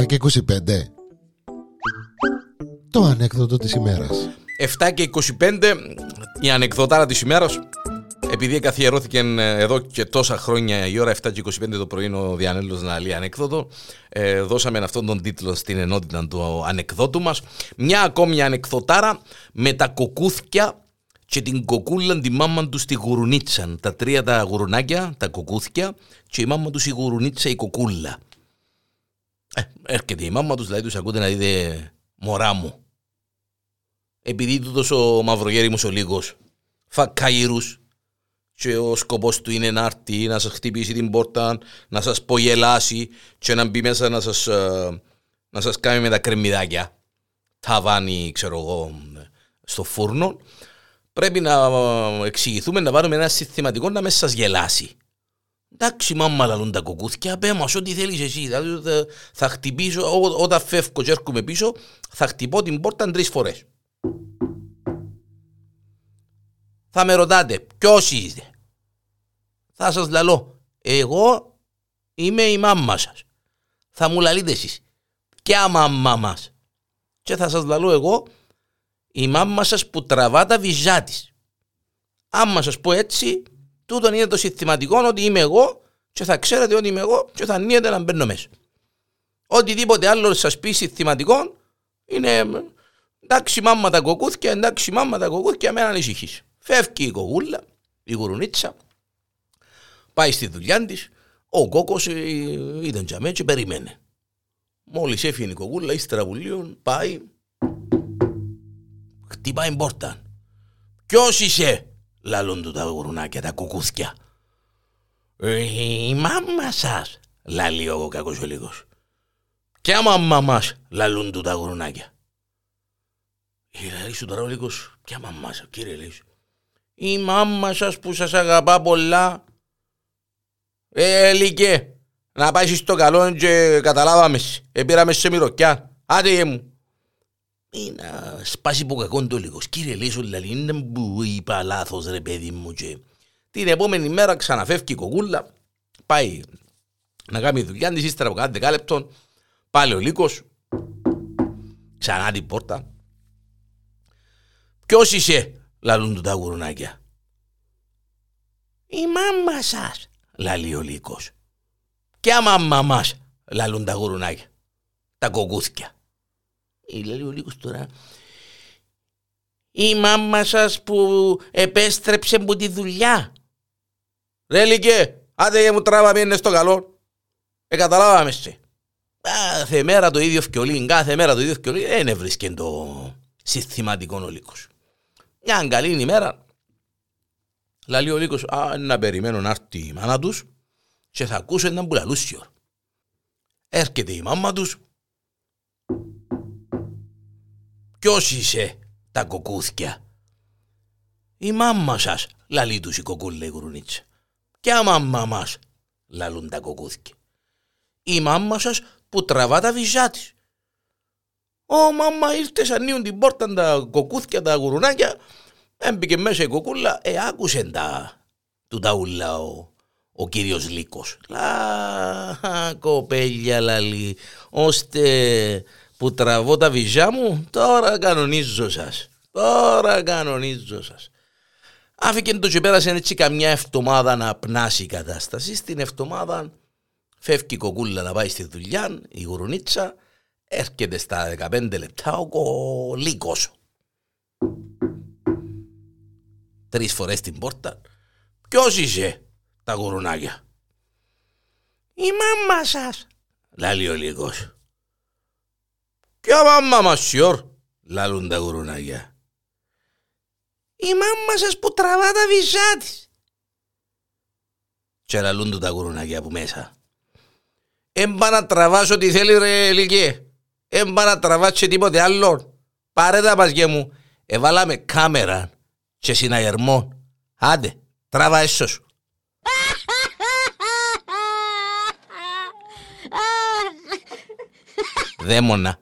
7 και 25 Το ανέκδοτο της ημέρας. 7 και 25 η ανεκδοτάρα της ημέρας. Επειδή καθιερώθηκε εδώ και τόσα χρόνια η ώρα 7 και 25 το πρωί ο Διανέλος να λέει ανεκδότο ε, δώσαμε αυτόν τον τίτλο στην ενότητα του ανεκδότου μας. Μια ακόμη ανεκδοτάρα με τα κοκούθια και την κοκούλα τη μάμα του στη γουρουνίτσα. Τα τρία τα γουρουνάκια, τα κοκούθια και η μάμα του η γουρουνίτσα η κοκούλα. Ε, έρχεται η μάμα τους, δηλαδή τους ακούτε να δείτε μωρά μου. Επειδή του τόσο μαυρογέρι μου ο λίγος, φακαΐρους και ο σκοπός του είναι να έρθει, να σας χτυπήσει την πόρτα, να σας πογελάσει και να μπει μέσα να σας, ε, να σας κάνει με τα κρεμμυδάκια. Ταβάνι, ξέρω εγώ, στο φούρνο πρέπει να εξηγηθούμε να πάρουμε ένα συστηματικό να μέσα σας γελάσει. Εντάξει, μάμα λαλούν τα κοκκούθια, πέ μας ό,τι θέλεις εσύ. Δηλαδή, θα χτυπήσω, όταν φεύγω και έρχομαι πίσω, θα χτυπώ την πόρτα τρεις φορές. Θα με ρωτάτε, ποιος είστε; Θα σας λαλώ, εγώ είμαι η μάμα σας. Θα μου λαλείτε εσείς, ποια μάμα μας; Και θα σας λαλώ εγώ, η μάμα σας που τραβά τα βυζά της. Άμα σας πω έτσι, τούτο είναι το συστηματικό ότι είμαι εγώ και θα ξέρετε ότι είμαι εγώ και θα νιέτε να μπαίνω μέσα. Οτιδήποτε άλλο σας πει συστηματικό είναι εντάξει μάμα τα κοκούθια, εντάξει μάμα τα κοκούθια, με ανησυχείς. Φεύγει η κοκούλα, η γουρουνίτσα, πάει στη δουλειά της, ο κόκος ε, ήταν τζαμέ και περιμένε. Μόλις έφυγε η κοκούλα, ύστερα βουλίων, πάει, χτυπάει πόρτα. Ποιος είσαι, λαλούν του τα γουρνάκια, τα κουκούθια. Ε, η μάμα σας, λαλεί ο κακός ο λίγος. Ποια μάμα μας, λαλούν του τα γουρνάκια. Λέει σου τώρα ο λίγος, ποια μάμα σας, κύριε λέει Η μάμα σας που σας αγαπά πολλά. Ε, λύκε, να πάει στο καλό και καταλάβαμε, επήραμε σε μυρωκιά. Άντε μου να σπάσει που κακόν το λίγος. Κύριε Λέσο, δηλαδή, είναι που είπα λάθος ρε παιδί μου και την επόμενη μέρα ξαναφεύγει η κοκούλα, πάει να κάνει δουλειά της, ύστερα από κάτι δεκάλεπτον, πάλι ο λύκος, ξανά την πόρτα. Ποιος είσαι, λαλούν του τα γουρουνάκια. Η μάμα σας, λαλεί ο λύκος. Ποια μάμα μας, λαλούν τα γουρουνάκια. Τα κοκούθια λέει ο λίγος τώρα, η μάμα σας που επέστρεψε από τη δουλειά. Ρε Λυκέ, άντε μου τράβα μείνε στο καλό. Ε, καταλάβαμε σε. Κάθε μέρα το ίδιο φκιολί, κάθε μέρα το ίδιο φκιολί, δεν έβρισκε το συστηματικό ο λύκος. Μια καλή ημέρα, λέει ο λύκος, α, να περιμένω να έρθει η μάνα τους και θα ακούσω έναν πουλαλούσιο. Έρχεται η μάμα τους, Ποιος είσαι τα κοκούθια. Η μάμμα σας, λαλεί τους η κοκούλα η γουρουνίτσα. Ποια μάμμα μας, λαλούν τα κοκούθια. Η μάμμα σας που τραβά τα βυζά της. Ω μάμμα ήρθες σαν την πόρτα τα κοκούθια τα γουρουνάκια. Έμπηκε μέσα η κοκούλα, ε άκουσε τα του τα ούλα ο, ο κύριος Λύκος. Λα, κοπέλια λαλεί, ώστε που τραβώ τα βυζιά μου, τώρα κανονίζω σας. Τώρα κανονίζω σας. Άφηκε το και πέρασε έτσι καμιά εβδομάδα να πνάσει η κατάσταση. Στην εβδομάδα φεύγει η κοκούλα να πάει στη δουλειά, η γουρουνίτσα, έρχεται στα 15 λεπτά ο κολίκος. Τρεις φορές την πόρτα. Ποιος είσαι τα γουρουνάκια; Η μάμα σας, λέει ο λίγος. Ποια μάμα μας σιόρ, λαλούν τα γουρουνάκια. Η μάμα σας που τραβά τα βυζά της. Και λαλούν του τα γουρουνάκια από μέσα. Έμπα να τραβάς ό,τι θέλει ρε Λυκέ. Έμπα να τραβάς και τίποτε άλλο. Πάρε τα παζιέ μου. Εβάλαμε κάμερα και συναγερμό. Άντε, τραβά έσω σου. Δαίμονα.